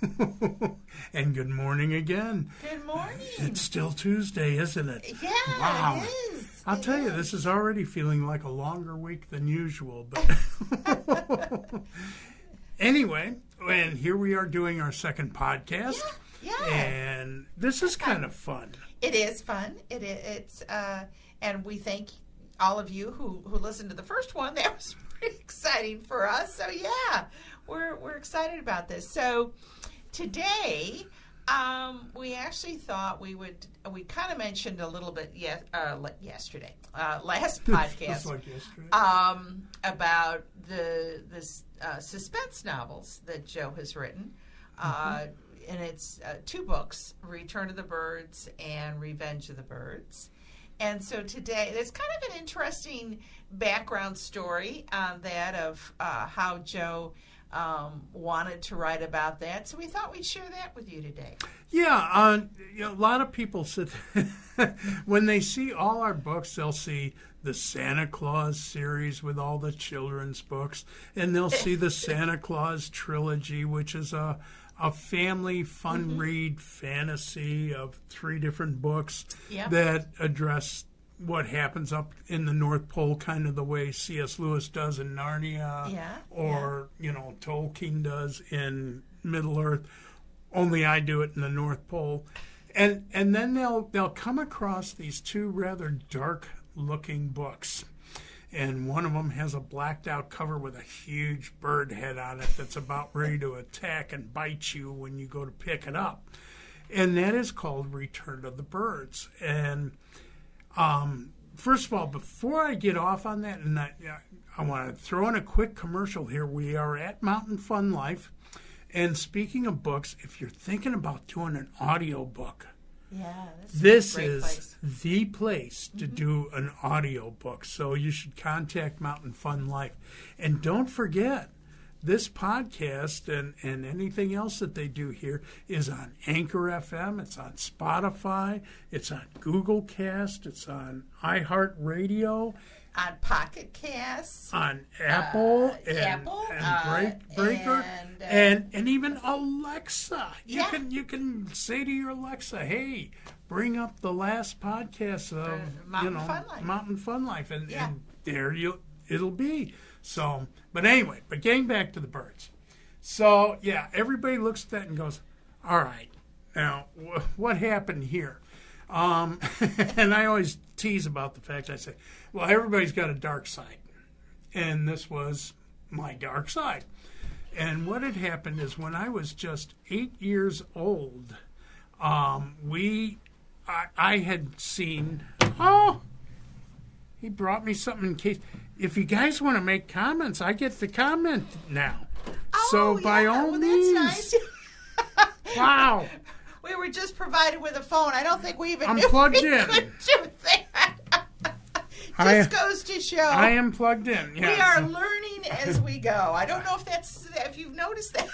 and good morning again. Good morning. It's still Tuesday, isn't it? yeah, Wow. it is. I'll It tell you, this is already feeling like a longer week than usual. But anyway, and here we are doing our second podcast. Yeah, And this is kind of fun. it is fun. It it's uh, and we thank all of you who who listened to the first one. That was pretty exciting for us. So yeah, we're we're excited about this. So today. Um, we actually thought we would. We kind of mentioned a little bit yes, uh, yesterday, uh, last podcast. Like yesterday. um, about the the uh, suspense novels that Joe has written, uh, and it's uh, two books: Return of the Birds and Revenge of the Birds. And so today, there's kind of an interesting background story on that of uh, how Joe um, wanted to write about that. So we thought we'd share that with you today. Yeah, uh, you know, a lot of people sit when they see all our books, they'll see the Santa Claus series with all the children's books, and they'll see the Santa Claus trilogy, which is a a family fun read fantasy of three different books Yeah. that address what happens up in the North Pole, kind of the way C.S. Lewis does in Narnia, Yeah, or you know Tolkien does in Middle Earth. Only I do it in the North Pole, and and then they'll they'll come across these two rather dark looking books, and one of them has a blacked out cover with a huge bird head on it that's about ready to attack and bite you when you go to pick it up, and that is called Return of the Birds, and um, first of all, before I get off on that, and I, I want to throw in a quick commercial here. We are at Mountain Fun Life. And speaking of books, if you're thinking about doing an audio book, Yeah, this is the place to do an audio book. So you should contact Mountain Fun Life. And don't forget, this podcast and, and anything else that they do here is on Anchor FM, it's on Spotify, it's on Google Cast, it's on iHeartRadio, on Pocket Casts. on Apple Uh, and, Apple, and uh, Break, Breaker and, uh, and and even Alexa. You Yeah. can you can say to your Alexa, "Hey, bring up the last podcast of Uh, Mountain you know Fun Life. Mountain Fun Life," and, Yeah. and there you it'll be. So, but anyway, but getting back to the birds. So yeah, everybody looks at that and goes, "All right, now wh- what happened here?" Um, and I always tease about the fact I say, "Well, everybody's got a dark side." and this was my dark side. And what had happened is when I was just eight years old, um, we, I, I had seen, oh, he brought me something in case. If you guys want to make comments, I get to comment now. Oh, so Oh, by yeah, all well, means, nice. wow, we were just provided with a phone. I don't think we even I'm plugged in. could do that. I- just goes to show I am plugged in. we are learning as we go. I don't know if that's if you've noticed that.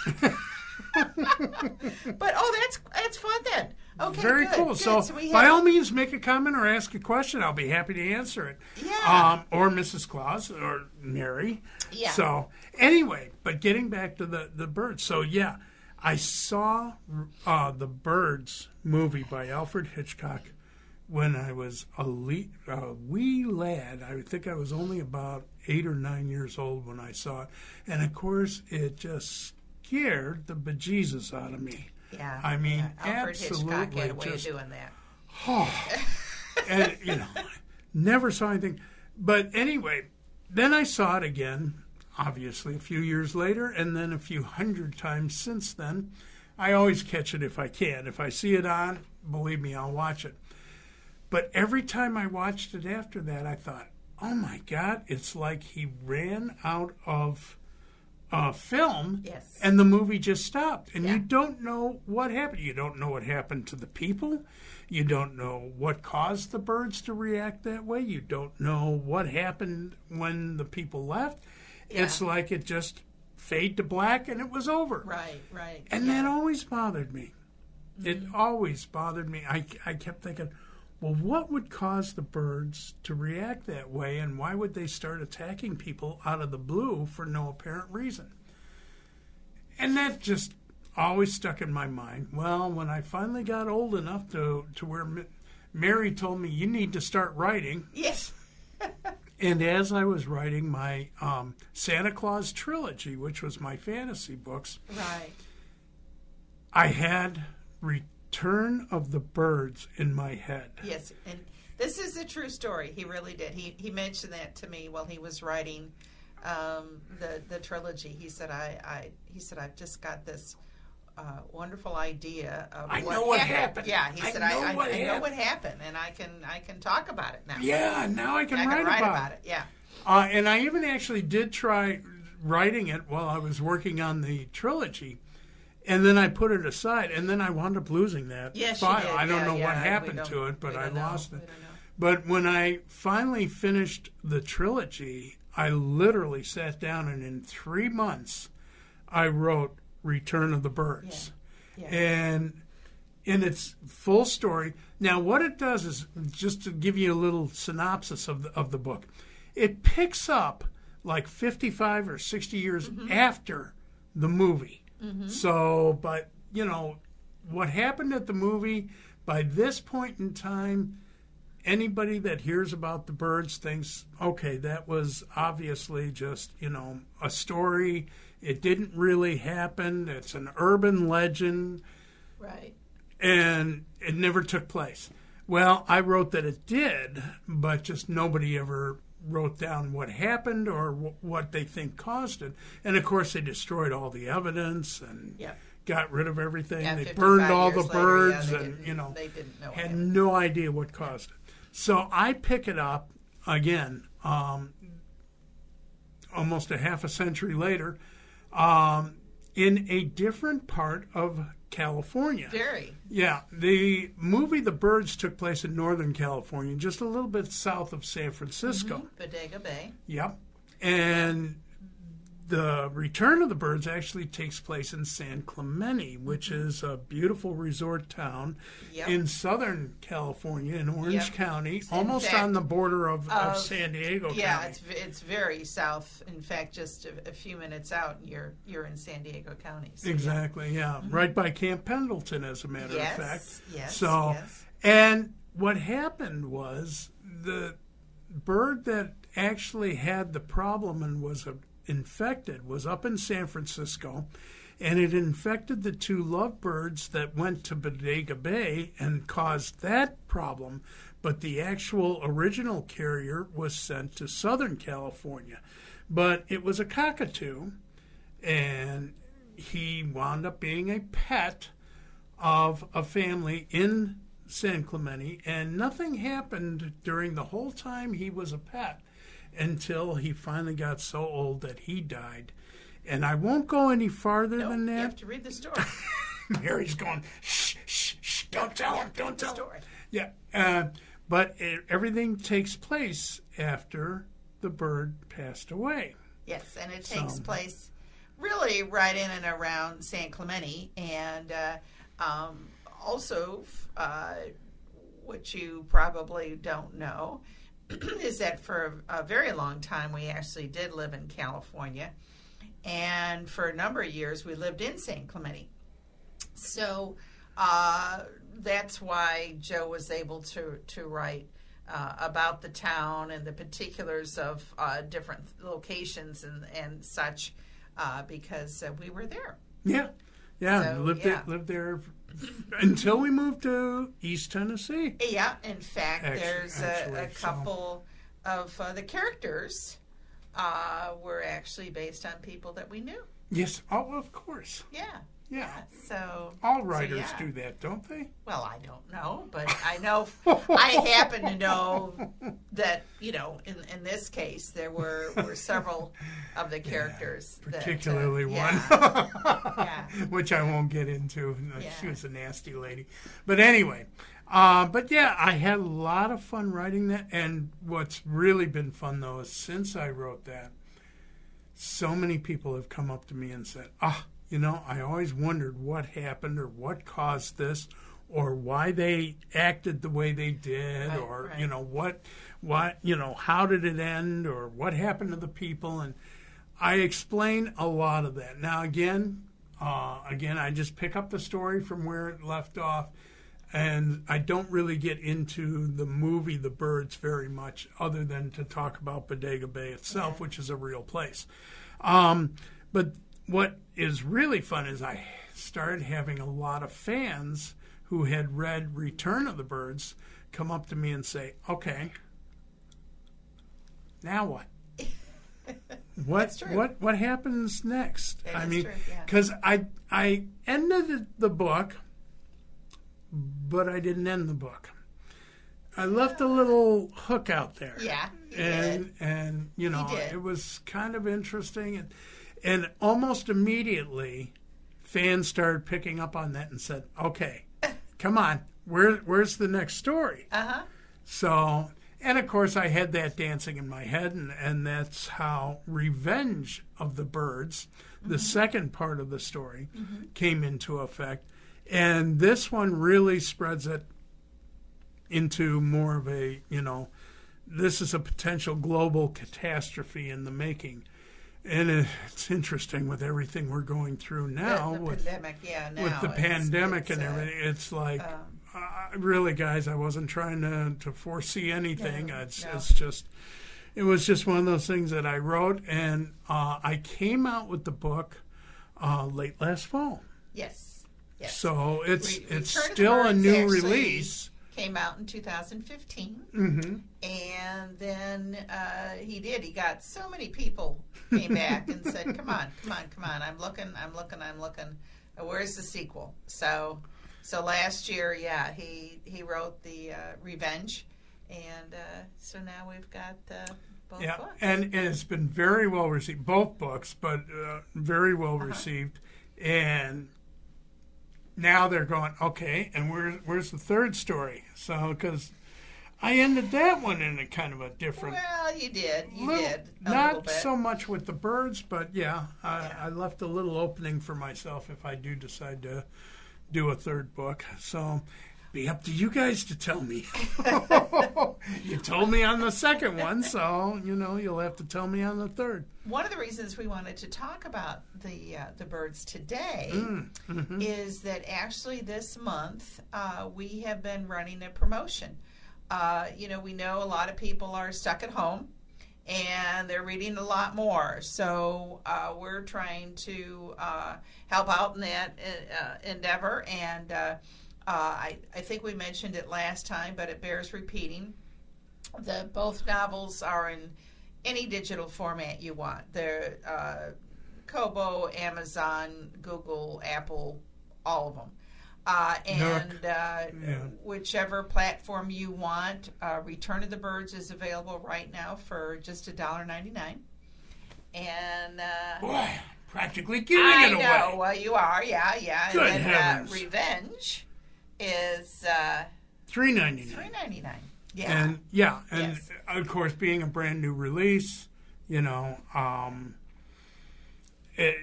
but oh, that's that's fun then. Okay, Very good, cool. good. So, we by all means, make a comment or ask a question. I'll be happy to answer it. Yeah. Um, or Mrs. Claus or Mary. Yeah. So, anyway, but getting back to the, the birds. So, yeah, I saw uh, the Birds movie by Alfred Hitchcock when I was a le- uh, wee lad. I think I was only about eight or nine years old when I saw it. And, of course, it just scared the bejesus out of me. Yeah, I mean, yeah. Alfred Hitchcock absolutely way just- of doing that. Oh, and you know, never saw anything. But anyway, then I saw it again, obviously a few years later, and then a few hundred times since then. I always catch it if I can. If I see it on, believe me, I'll watch it. But every time I watched it after that, I thought, oh my God, it's like he ran out of uh, film Yes. and the movie just stopped. And Yeah. you don't know what happened. You don't know what happened to the people. You don't know what caused the birds to react that way. You don't know what happened when the people left. It's like it just fade to black and it was over. Right, right. And yeah. that always bothered me. It always bothered me. I, I kept thinking, well, what would cause the birds to react that way, and why would they start attacking people out of the blue for no apparent reason? And that just always stuck in my mind. Well, when I finally got old enough to to where M- Mary told me you need to start writing, Yes. and as I was writing my um, Santa Claus trilogy, which was my fantasy books, Right. I had Return of the Birds in my head. Yes, and this is a true story. He really did. He he mentioned that to me while he was writing um, the the trilogy. He said, "I, I he said I've just got this." Uh, wonderful idea of I what know what happened. happened. Yeah, he I said, know I, I, what I know what happened, and I can I can talk about it now. Yeah, now I can, I can write, about, it. Yeah, Uh, and I even actually did try writing it while I was working on the trilogy, and then I put it aside, and then I wound up losing that yes, file. I don't Yeah, know yeah, what happened to it, but I don't know. lost it. But when I finally finished the trilogy, I literally sat down and in three months, I wrote Return of the Birds. Yeah. And in its full story, now what it does is just to give you a little synopsis of the, of the book, it picks up like 55 or 60 years after the movie. Mm-hmm. So, but you know, what happened at the movie by this point in time, anybody that hears about the birds thinks, okay, that was obviously just, you know, a story. It didn't really happen. It's an urban legend Right. and it never took place. Well, I wrote that it did, but just nobody ever wrote down what happened or w- what they think caused it. And of course, they destroyed all the evidence and Yep. got rid of everything. Yeah, they burned all the later, yeah, birds, they and you know, they didn't know. had no idea what caused it. So I pick it up again, um, almost a half a century later, um, in a different part of California. Very. Yeah, the movie The Birds took place in Northern California, just a little bit south of San Francisco. Mm-hmm. Bodega Bay. Yep. And the Return of the Birds actually takes place in San Clemente, which is a beautiful resort town Yep. in Southern California in Orange Yep. County, In almost fact, on the border of, of of- San Diego Yeah, County. it's it's very south. In fact, just a, a few minutes out, and you're you're in San Diego County. So, yeah. Exactly, yeah. Right by Camp Pendleton, as a matter Yes. of fact. Yes. So, yes. and what happened was the bird that actually had the problem and was uh, infected was up in San Francisco, and it infected the two lovebirds that went to Bodega Bay and caused that problem. But the actual original carrier was sent to Southern California. But it was a cockatoo, and he wound up being a pet of a family in San Clemente, and nothing happened during the whole time he was a pet until he finally got so old that he died. And I won't go any farther than that. you have to read the story. Mary's going, shh, shh, shh, don't tell him, don't tell him. story. Yeah, uh, but it, everything takes place after the bird passed away. Yes, and it takes So- place really right in and around San Clemente, and uh, um, also uh, what you probably don't know is that for a, very long time we actually did live in California, and for a number of years we lived in San Clemente. So uh, that's why Joe was able to to write uh, about the town and the particulars of uh, different locations and and such, uh, because uh, we were there. Yeah, yeah, So, lived yeah. It, lived there until we moved to East Tennessee. Yeah, in fact, Actu- there's a, a actually, so- couple of uh, the characters uh, were actually based on people that we knew. Yes, oh, of course. Yeah, Yeah, so all writers yeah. do that, don't they? Well, I don't know, but I know I happen to know that you know in in this case there were were several of the characters, that, uh, particularly yeah, one, Yeah. which I won't get into. No, She was a nasty lady, but anyway. Uh, but yeah, I had a lot of fun writing that, and what's really been fun though is since I wrote that, so many people have come up to me and said, "Ah, you know, I always wondered what happened or what caused this." Or why they acted the way they did, Right, or right. you know what, what you know, how did it end, or what happened to the people, and I explain a lot of that. Now, again, uh, again, I just pick up the story from where it left off, and I don't really get into the movie The Birds very much, other than to talk about Bodega Bay itself, which is a real place. Um, but what is really fun is I started having a lot of fans who had read Return of the Birds come up to me and say, "Okay, now what?" what what what happens next? That I mean, true, yeah. because I I ended the book, but I didn't end the book. I left a little hook out there. Yeah, you and did. and you know did. it was kind of interesting, and and almost immediately, fans started picking up on that and said, "Okay, come on, where where's the next story?" Uh huh. So, and of course, I had that dancing in my head, and, and that's how Revenge of the Birds, the second part of the story, came into effect. And this one really spreads it into more of a, you know, this is a potential global catastrophe in the making. And it- it's interesting with everything we're going through now the, the with pandemic, yeah. Now with the it's- pandemic it's, and uh, everything. It's like, um, uh, really, guys, I wasn't trying to, to foresee anything. No, it's, no. it's just, it was just one of those things that I wrote, and uh, I came out with the book uh, late last fall. Yes. Yes. So it's it's Return of the still a new actually release. Came out in 2015, hmm and then uh, he did. He got so many people came back and said, "Come on, come on, come on! I'm looking, I'm looking, I'm looking. Where's the sequel?" So, so last year, yeah, he he wrote the uh, Revenge, and uh, so now we've got uh, both Yeah, books. and, and it's been very well received, both books, but uh, very well Uh-huh. received. And now they're going, okay, and where's where's the third story? So because I ended that one in a kind of a different. well, you did, you little- did not so much with the birds, but yeah, I, Yeah. I left a little opening for myself if I do decide to do a third book. So be up to you guys to tell me. you told me on the second one, so you know you'll have to tell me on the third. One of the reasons we wanted to talk about the uh, the birds today Mm-hmm. is that actually this month uh, we have been running a promotion. Uh, you know, we know a lot of people are stuck at home and they're reading a lot more. So uh, we're trying to uh, help out in that uh, endeavor. And uh, I, I think we mentioned it last time, but it bears repeating. The both novels are in any digital format you want. They're uh, Kobo, Amazon, Google, Apple, all of them. Uh, and uh, Yeah. whichever platform you want, uh, Return of the Birds is available right now for just a dollar ninety nine. And uh, Boy, practically giving I it away. well, you are, yeah, yeah. Good and then heavens. Uh, Revenge is uh, Three ninety three nine. ninety nine. Yeah, And yeah, and Yes. of course, being a brand new release, you know, um, it,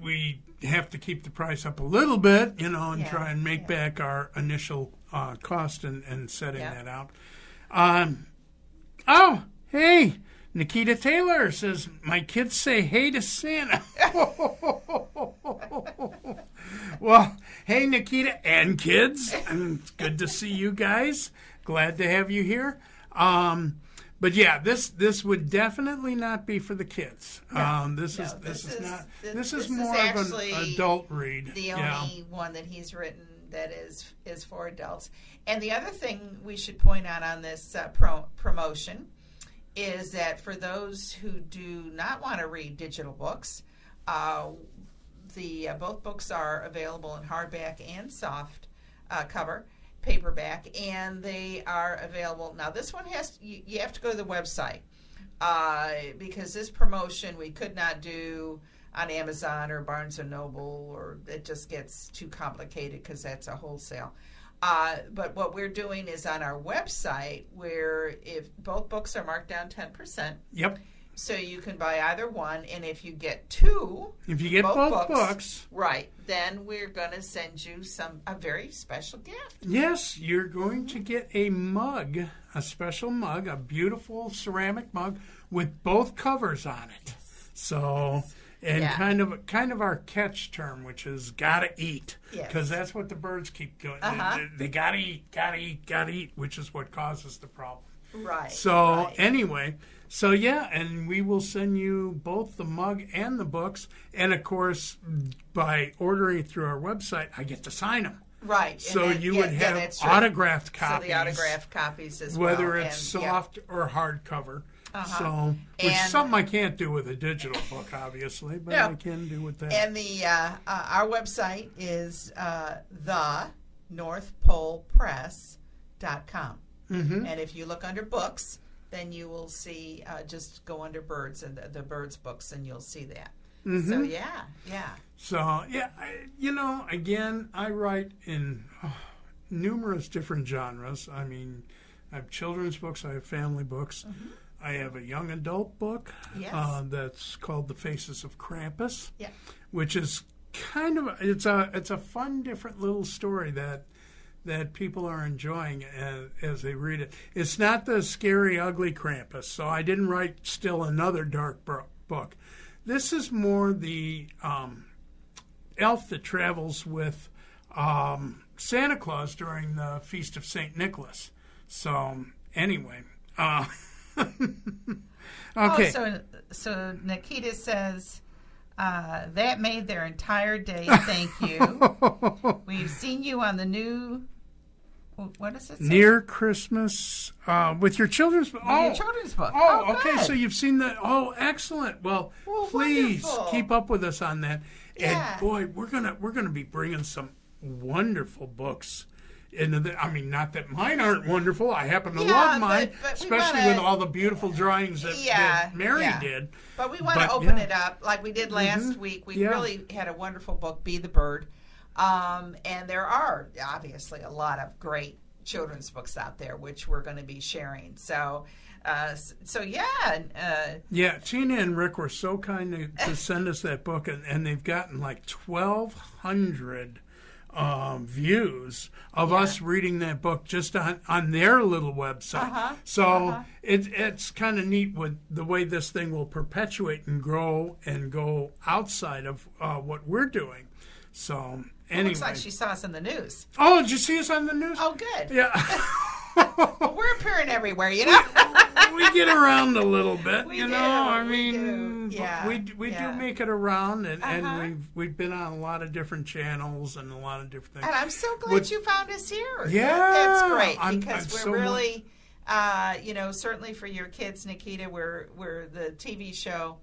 we have to keep the price up a little bit, you know, and Yeah, try and make yeah. back our initial uh, cost and, and setting Yeah. that out. Um, oh, hey, Nikita Taylor says, My kids say hey to Santa. well, hey, Nikita and kids. It's good to see you guys. Glad to have you here. Um, but yeah, this this would definitely not be for the kids. um, this no, is this, this is, is- not. This, this is is more of an adult read. the yeah. only one that he's written that is is for adults. And the other thing we should point out on this uh, pro- promotion is that for those who do not want to read digital books, uh, the uh, both books are available in hardback and soft uh, cover paperback, and they are available now. This one has you, you have to go to the website uh, because this promotion we could not do on Amazon or Barnes and Noble, or it just gets too complicated because that's a wholesale. Uh, but what we're doing is on our website, where if both books are marked down ten percent, Yep. So you can buy either one, and if you get two, If you get Both both, books. books, right, then we're going to send you some a very special gift. yes, you're going to get a mug, a special mug, a beautiful ceramic mug with both covers on it. So and Yeah. kind of kind of our catch term, which is gotta eat, Yes. because that's what the birds keep going. Uh-huh. They, they gotta eat, gotta eat, gotta eat, which is what causes the problem. Right. So right. anyway, so yeah, and we will send you both the mug and the books, and of course, by ordering through our website, I get to sign them. right. So you yeah, would have true. autographed So copies, the autographed copies as whether well. it's and, yeah. soft or hardcover. Uh-huh. So, which is And- something I can't do with a digital book, obviously, but No. I can do with that. And the uh, uh, our website is uh, the northpolepress.com. mm-hmm. And if you look under books, then you will see uh, just go under birds and the, the birds books, and you'll see that. Mm-hmm. So yeah, yeah, So yeah, I, you know, again, I write in oh, numerous different genres. I mean, I have children's books, I have family books, I have a young adult book Mm-hmm. Yes. uh, that's called The Faces of Krampus, yeah. which is kind of it's a it's a fun, different little story that that people are enjoying as, as they read it. It's not the scary, ugly Krampus, so I didn't write still another dark book. This is more the um, elf that travels with um, Santa Claus during the Feast of St. Nicholas. So, anyway. Uh, okay. Oh, so so Nikita says uh, that made their entire day. Thank you. We've seen you on the new. What does it say? Near Christmas uh, with your children's book. Your Oh, children's book. oh, okay. good. So you've seen that. Oh, excellent. Well, Well, please wonderful. keep up with us on that. Yeah. And boy, we're gonna we're gonna be bringing some wonderful books. And the, I mean, not that mine aren't wonderful. I happen to Yeah, love mine, but- but especially wanna- with all the beautiful drawings that, Yeah, that Mary yeah. did. But we want to open it up like we did last Mhm. week. We really had a wonderful book, Be the Bird. Um, and there are obviously a lot of great children's books out there, which we're going to be sharing. So, uh, so yeah, uh, Yeah, Tina and Rick were so kind to, to send us that book, and, and they've gotten like 1,200 um, views of us reading that book just on, on their little website. Uh-huh, So uh-huh. it, it's kind of neat with the way this thing will perpetuate and grow and go outside of uh, what we're doing. So anyway, looks like she saw us in the news. oh, did you see us on the news? Oh, good. Yeah. Well, we're appearing everywhere, you know. we get around a little bit, We you do, know. I we mean, do. Yeah, we we yeah. do make it around, and, Uh-huh. and we've we've been on a lot of different channels and a lot of different things. And. I'm so glad you found us here. Yeah, that's great I'm- because I'm we're so really, uh, you know, certainly for your kids, Nikita, we're we're the TV show.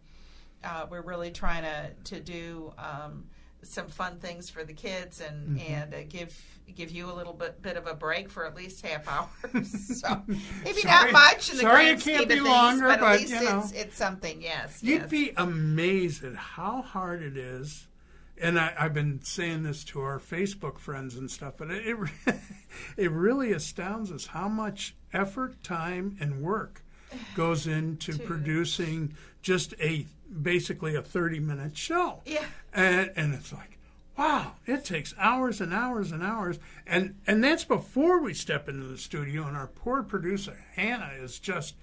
Uh, we're really trying to to do um, some fun things for the kids and Mm-hmm. and uh, give give you a little bit bit of a break for at least half hour. so maybe Sorry- not much in the sorry grand it can't be things, longer, but but, at least you know. it's it's something. Yes, You'd yes. be amazed at how hard it is. And I, I've been saying this to our Facebook friends and stuff, but it it, it really astounds us how much effort, time, and work goes into producing just a basically a thirty minute show. Yeah. and and it's like wow it takes hours and hours and hours and and that's before we step into the studio and our poor producer hannah is just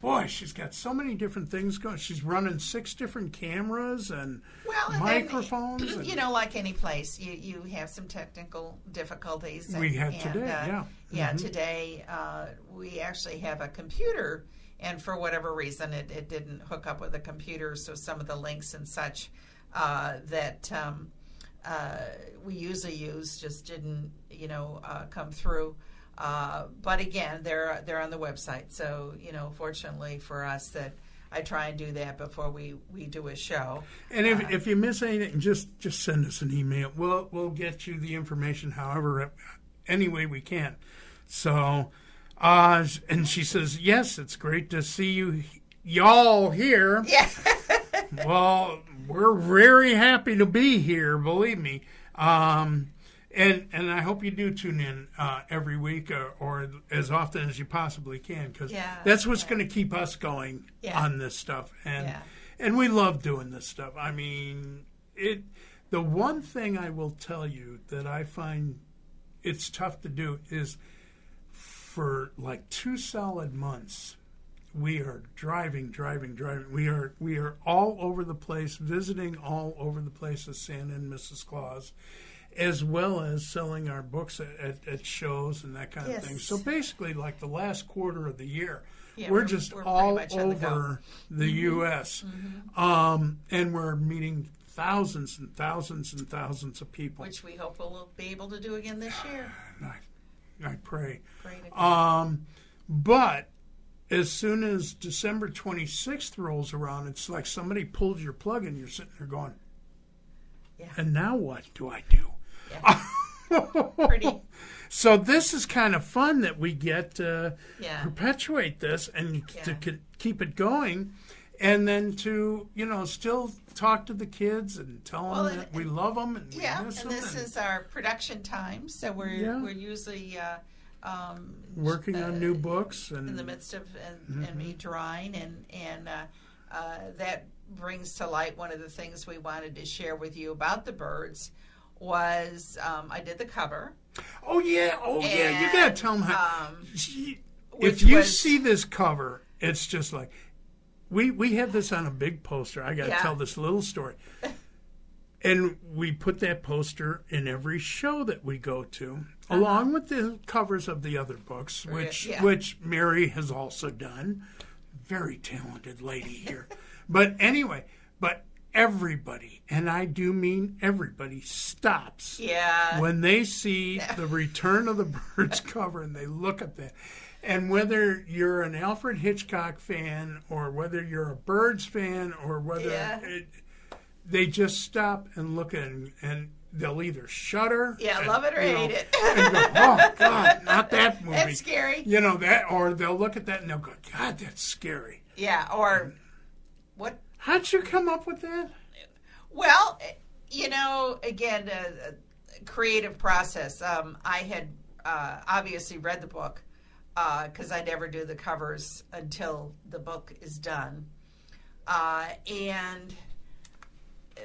boy she's got so many different things going she's running six different cameras and Well, and then, microphones and, you know, like any place, you, you have some technical difficulties. And, We had today, uh, yeah. Yeah, Mhm. today uh, we actually have a computer, and for whatever reason, it, it didn't hook up with the computer, so some of the links and such uh, that um, uh, we usually use just didn't, you know, uh, come through. Uh, but again, they're they're on the website, so you know, fortunately for us that. I try and do that before we, we do a show. and if, if you miss anything just just send us an email we'll we'll get you the information however any way we can so uh and she says yes it's great to see you y'all here Yeah. well, we're very happy to be here. Believe me, um, and and I hope you do tune in uh, every week or, or as often as you possibly can because Yeah, that's what's yeah. going to keep us going Yeah. on this stuff. And and we love doing this stuff. I mean, it. The one thing I will tell you that I find it's tough to do is for like two solid months we are driving, driving, driving. We are we are all over the place, visiting all over the place as Santa and Mrs. Claus, as well as selling our books at, at, at shows and that kind Yes. of thing. So basically, like the last quarter of the year, Yeah, we're, we're- just we're all on the go. Mm-hmm. over the U.S. Um, and we're meeting thousands and thousands and thousands of people. which we hope we'll be able to do again this year. I, pray. Um, but as soon as December 26th rolls around, it's like somebody pulled your plug and you're sitting there going, Yeah. and now what do I do? yeah. Pretty. So this is kind of fun that we get to Yeah. perpetuate this and to keep it going, and then to you know still talk to the kids and tell Well, them and- that we love them and Yeah, and this and is our production time, so we're Yeah. we're usually uh, um, working uh, on new books and in the midst of and, and me drawing, and and uh, uh, that brings to light one of the things we wanted to share with you about the birds was um, I did the cover. oh yeah oh yeah you gotta tell them how. um, which if you was- see this cover, it's just like we we have this on a big poster. I got to Yeah. tell this little story. And we put that poster in every show that we go to, uh-huh. along with the covers of the other books, which yeah. which Mary has also done. Very talented lady here. but anyway, but everybody, and I do mean everybody, stops Yeah, when they see the Return of the Birds cover and they look at that. And whether you're an Alfred Hitchcock fan or whether you're a Birds fan or whether Yeah. it, they just stop and look at and, and they'll either shudder, yeah, and, love it or you know, hate it. and go, "Oh God, not that movie." That's scary. You know that, or they'll look at that and they'll go, "God, that's scary." Yeah, or what How'd you come up with that? Well, you know, again, a, a creative process. Um, I had uh, obviously read the book because I never do the covers until the book is done. Uh, and uh,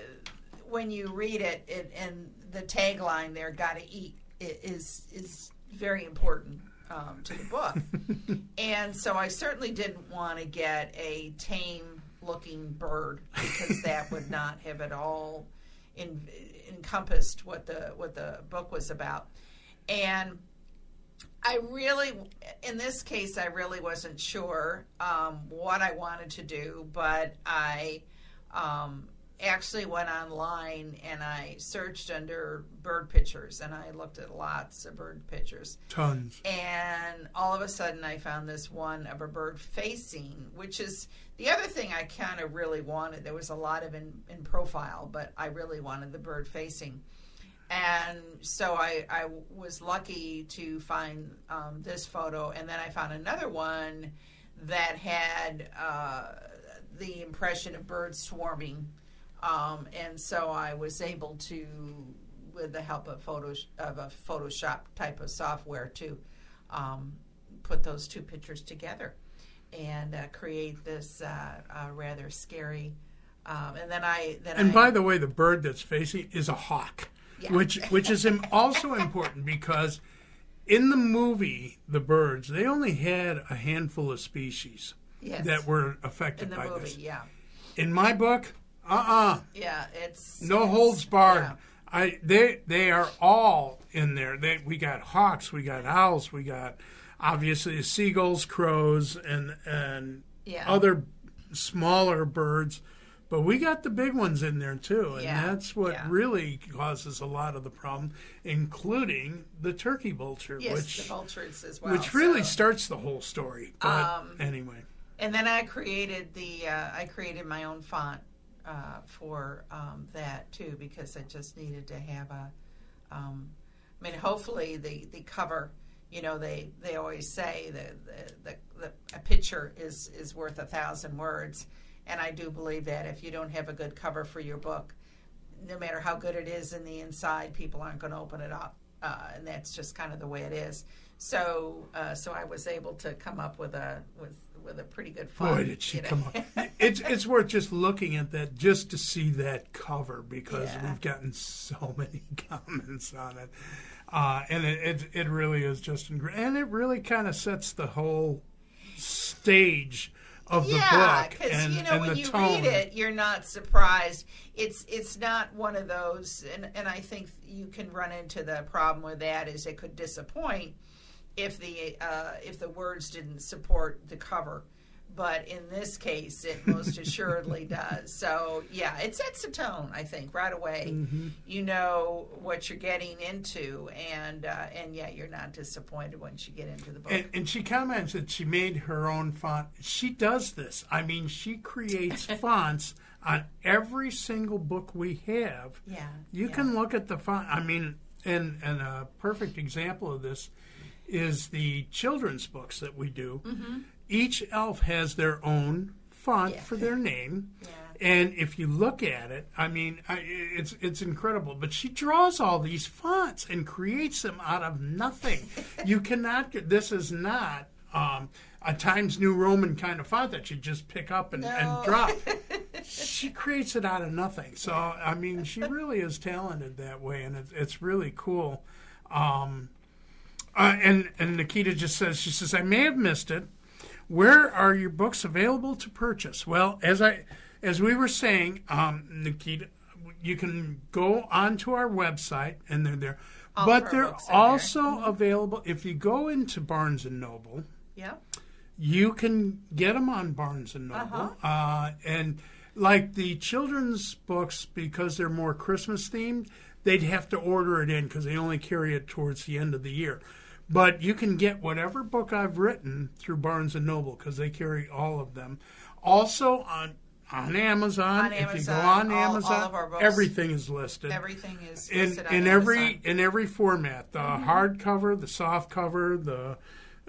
when you read it, it and the tagline there, "Gotta eat," is is very important um, to the book. and so I certainly didn't want to get a tame looking bird because that would not have at all in, encompassed what the what the book was about. And I really, in this case, I really wasn't sure um, what I wanted to do, but I um, actually went online and I searched under bird pictures and I looked at lots of bird pictures. Tons. And all of a sudden, I found this one of a bird facing, which is the other thing I kind of really wanted. There was a lot of in, in profile, but I really wanted the bird facing. And so I, I was lucky to find um, this photo, and then I found another one that had uh, the impression of birds swarming. Um, and so I was able to, with the help of photos of a Photoshop type of software, to um, put those two pictures together and uh, create this uh, uh, rather scary. Um, and then I then And I, by the way, the bird that's facing is a hawk, Yeah. which which is also important because in the movie The Birds, they only had a handful of species yes, that were in affected the by movie, this. yeah, In my book, uh-uh, yeah, it's no it's- holds barred. yeah. I they they are all in there. They, we got hawks, we got owls, we got obviously seagulls, crows, and and Yeah. other smaller birds. But we got the big ones in there too, and Yeah, that's what yeah. really causes a lot of the problem, including the turkey vulture, Yes, which the vultures as well. which really so- starts the whole story. But Um, anyway, And then I created the uh, I created my own font uh, for um, that too because I just needed to have a. Um, I mean, hopefully the the cover. You know, they they always say that the, the, the a picture is is worth a thousand words, and I do believe that if you don't have a good cover for your book, no matter how good it is in the inside, people aren't going to open it up, uh, and that's just kind of the way it is. So, uh, so I was able to come up with a with with a pretty good font. boy, did she you know. come up! It's it's worth just looking at that just to see that cover because Yeah. we've gotten so many comments on it, uh, and it, it it really is just and it really kind of sets the whole stage of the yeah, book and, you know and when you tone. read it, you're not surprised. It's it's not one of those, and and I think you can run into the problem with that is it could disappoint if the uh, if the words didn't support the cover. But in this case, it most assuredly does. So yeah, it sets the tone. I think right away. Mm-hmm. You know what you're getting into, and uh, and yeah, you're not disappointed once you get into the book. And, and she comments that she made her own font. She does this. I mean, she creates fonts on every single book we have. yeah, You yeah. can look at the font. I mean, and and a perfect example of this is the children's books that we do. Each elf has their own font. Yeah. for their name. Yeah. And if you look at it, I mean, I, it's it's incredible. But she draws all these fonts and creates them out of nothing. you cannot. get This is not um, a Times New Roman kind of font that you just pick up and, No. and drop. she creates it out of nothing. So I mean, she really is talented that way, and it's it's really cool. Um, uh, and and Nikita just says she says I may have missed it. Where are your books available to purchase? Well, as I as we were saying, um, Nikita, you can go onto our website and they're there. All but they're are there. also available if you go into Barnes and Noble. Yeah. You can get them on Barnes and Noble, Uh-huh. uh, and like the children's books because they're more Christmas themed, they'd have to order it in because they only carry it towards the end of the year. But you can get whatever book I've written through Barnes and Noble because they carry all of them. Also on on Amazon, On if you go Amazon, on all- all Amazon, of our books. everything is listed Everything is in listed on in every Amazon. in every format the Mm-hmm. hardcover the soft cover the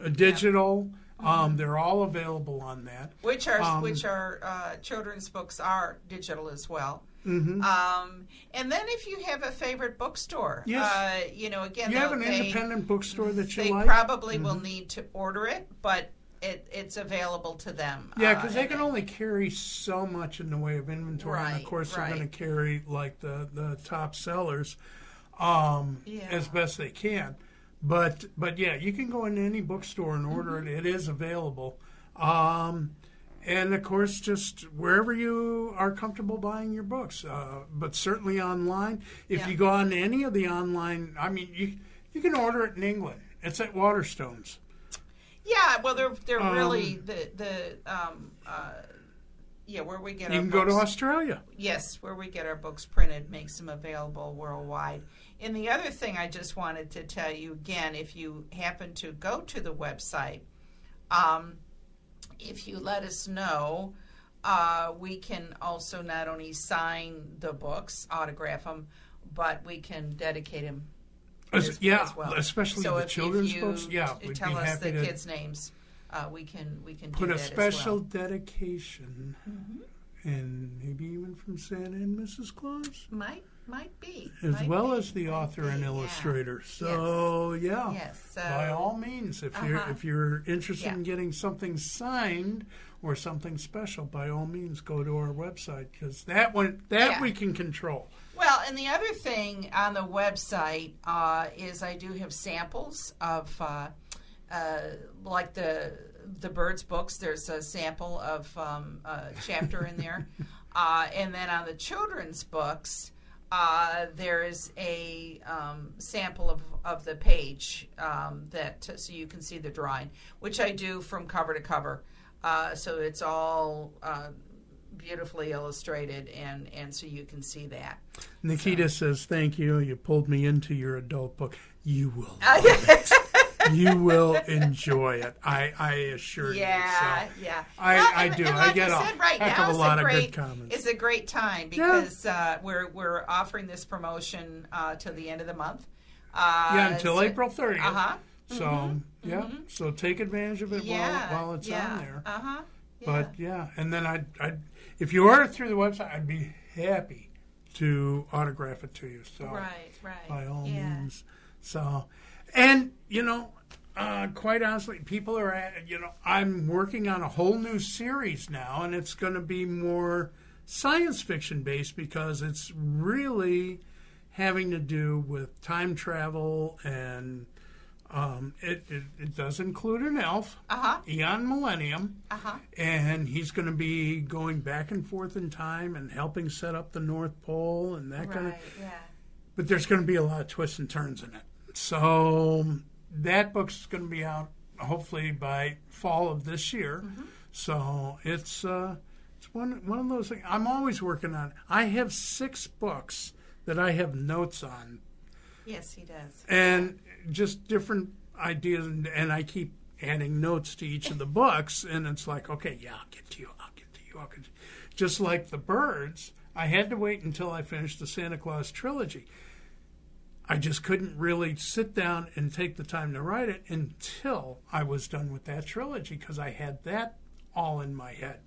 uh, digital Mm-hmm. um, they're all available on that which are um, which are uh, children's books are digital as well. Hmm Um, and then if you have a favorite bookstore, Yes. uh, you know, again, you have an they, independent bookstore that you they like probably will Mhm. need to order it, but it, it's available to them. yeah uh, because they can only carry so much in the way of inventory and of course they're going to carry like the the top sellers um, Yeah. as best they can but but yeah you can go into any bookstore and order Mm-hmm. it it is available um, and of course just wherever you are comfortable buying your books uh, but certainly online if Yeah. you go on any of the online i mean you you can order it in england it's at waterstones Yeah, well, they're they're Um, really the the um, uh, yeah where we get you can books. go to australia yes, where we get our books printed makes them available worldwide. And the other thing I just wanted to tell you again, if you happen to go to the website, um, if you let us know, uh, we can also not only sign the books, autograph them, but we can dedicate them. As- yeah as well. especially so the if, children's if you books yeah we'd tell us the kids' names. Uh, we can we can put do a that special well. dedication and maybe even from Santa and Mrs. Claus Might might be as might well be, as the author be, and yeah. illustrator so yeah Yes. So, by all means if you're Uh-huh. if you're interested in getting something signed or something special by all means go to our website because that one that Yeah. we can control Well, and the other thing on the website uh, is I do have samples of, uh, uh, like the the birds books. There's a sample of um, a chapter in there, uh, and then on the children's books. Uh, there is a um, sample of, of the page um, that so you can see the drawing, which I do from cover to cover. Uh, so it's all uh, beautifully illustrated, and, and so you can see that. Nikita says thank you you pulled me into your adult book you will you will enjoy it I I assure you yeah, so. yeah. I- Well, I do. and I like get I a said, right heck now of a is lot of good comments. It's a great time Yeah. because uh, we're we're offering this promotion uh, till the end of the month. Uh, yeah until so- April 30th Uh-huh. So yeah, so take advantage of it Yeah. while, while it's yeah. on there. Uh huh. But yeah, and then I, I, if you order through the website, I'd be happy to autograph it to you. So right, right. by all yeah. means. So, and you know, uh, quite honestly, people are at, you know, I'm working on a whole new series now, and it's going to be more science fiction based because it's really having to do with time travel and Um, it, it it does include an elf, Uh huh. Eon Millennium, Uh huh. and he's going to be going back and forth in time and helping set up the North Pole and that kind of. Yeah. But there's going to be a lot of twists and turns in it. So that book's going to be out hopefully by fall of this year. So it's uh, it's one one of those things. I'm always working on. I have six books that I have notes on Yes, he does. and just different ideas and, and i keep adding notes to each of the books and it's like okay yeah i'll get to you i'll get to you i'll get to you. just like the birds i had to wait until i finished the santa claus trilogy i just couldn't really sit down and take the time to write it until i was done with that trilogy because i had that all in my head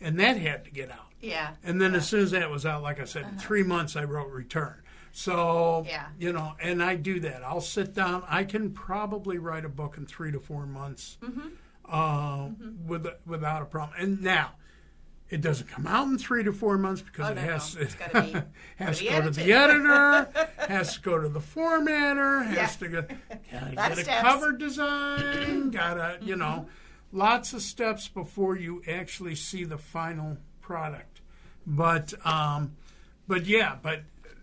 and that had to get out Yeah. and then as soon as that was out, like I said, in three months I wrote Return. So, Yeah. you know, and I do that. I'll sit down. I can probably write a book in three to four months mm-hmm. uh, mm-hmm. with, without a problem. And now, it doesn't come out in three to four months because Oh, it no, has, no. It's gotta be- has to go to the editor, has to go to the formatter, has Yeah. to go, gotta Lot get a steps. cover design, gotta, you know, Mm-hmm. lots of steps before you actually see the final product. But, um, but yeah, but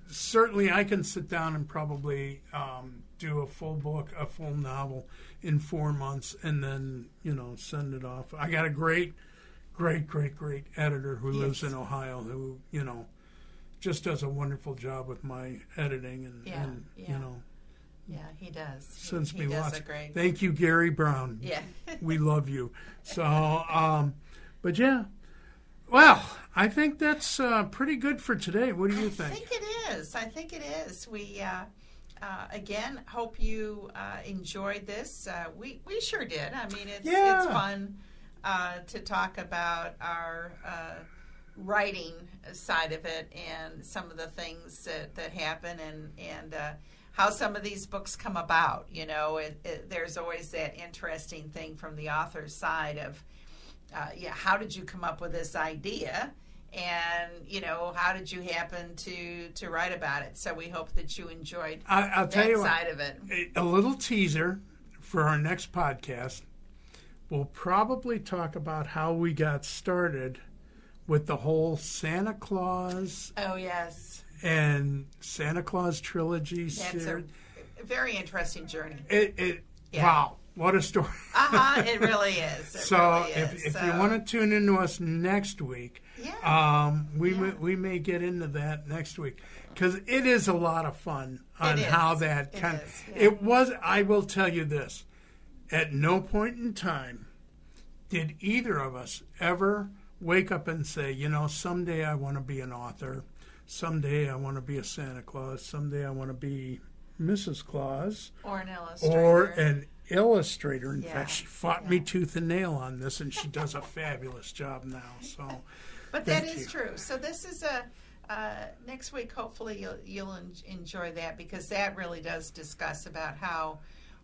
certainly I can sit down and probably um, do a full book, a full novel in four months, and then you know send it off. I got a great, great, great, great editor who lives in Ohio who you know just does a wonderful job with my editing and, Yeah, and yeah. you know Yeah, he does. Sends he me does lots. a great. Thank you, Gary Brown. Yeah. we love you. So, um, but yeah, well, I think that's uh, pretty good for today. What do you I think? I think it is. I think it is. We uh, uh, again hope you uh, enjoyed this. Uh, we we sure did. I mean, it's Yeah. it's fun uh, to talk about our uh, writing side of it and some of the things that, that happen and and uh, how some of these books come about. You know, it, it, there's always that interesting thing from the author's side of uh, yeah, how did you come up with this idea? And you know, how did you happen to to write about it? So we hope that you enjoyed I, I'll tell you what, side of it. a little teaser for our next podcast. We'll probably talk about how we got started with the whole Santa Claus Oh yes, and Santa Claus trilogy that's a very interesting journey. It, it, Yeah. Wow, what a story! Uh huh. it really is. It so really if, is. if So, you want to tune into us next week, yeah, um, we Yeah. may, we may get into that next week because it is a lot of fun on It how that kind. is, yeah. It was. I will tell you this: at no point in time did either of us ever wake up and say, you know, someday I want to be an author. Someday I want to be a Santa Claus. Someday I want to be Mrs. Claus or an illustrator. or an illustrator. In Yeah, fact, she fought me tooth and nail on this, and she does a fabulous job now. So, But that is you. true. So this is a uh, next week. Hopefully, you'll you'll enjoy that because that really does discuss about how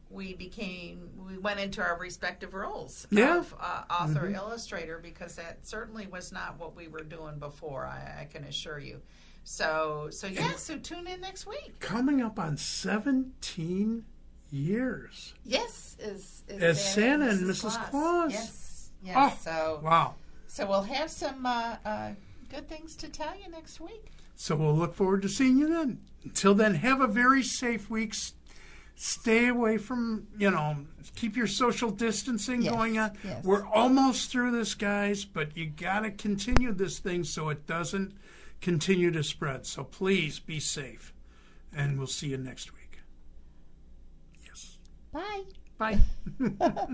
we became we went into our respective roles Yeah. of uh, author illustrator because that certainly was not what we were doing before. I, I can assure you. So so yeah. So tune in next week. coming up on 17 years. Yes, is, is As Santa and Mrs. Claus. Claus. Yes. Yes. Oh, so Wow. so we'll have some uh, uh, good things to tell you next week. So we'll look forward to seeing you then. Until then, have a very safe week. Stay away from, you know, keep your social distancing Yes, going on. yes. We're almost through this, guys, but you got to continue this thing so it doesn't continue to spread. So please be safe. And we'll see you next week. Yes. Bye. Bye.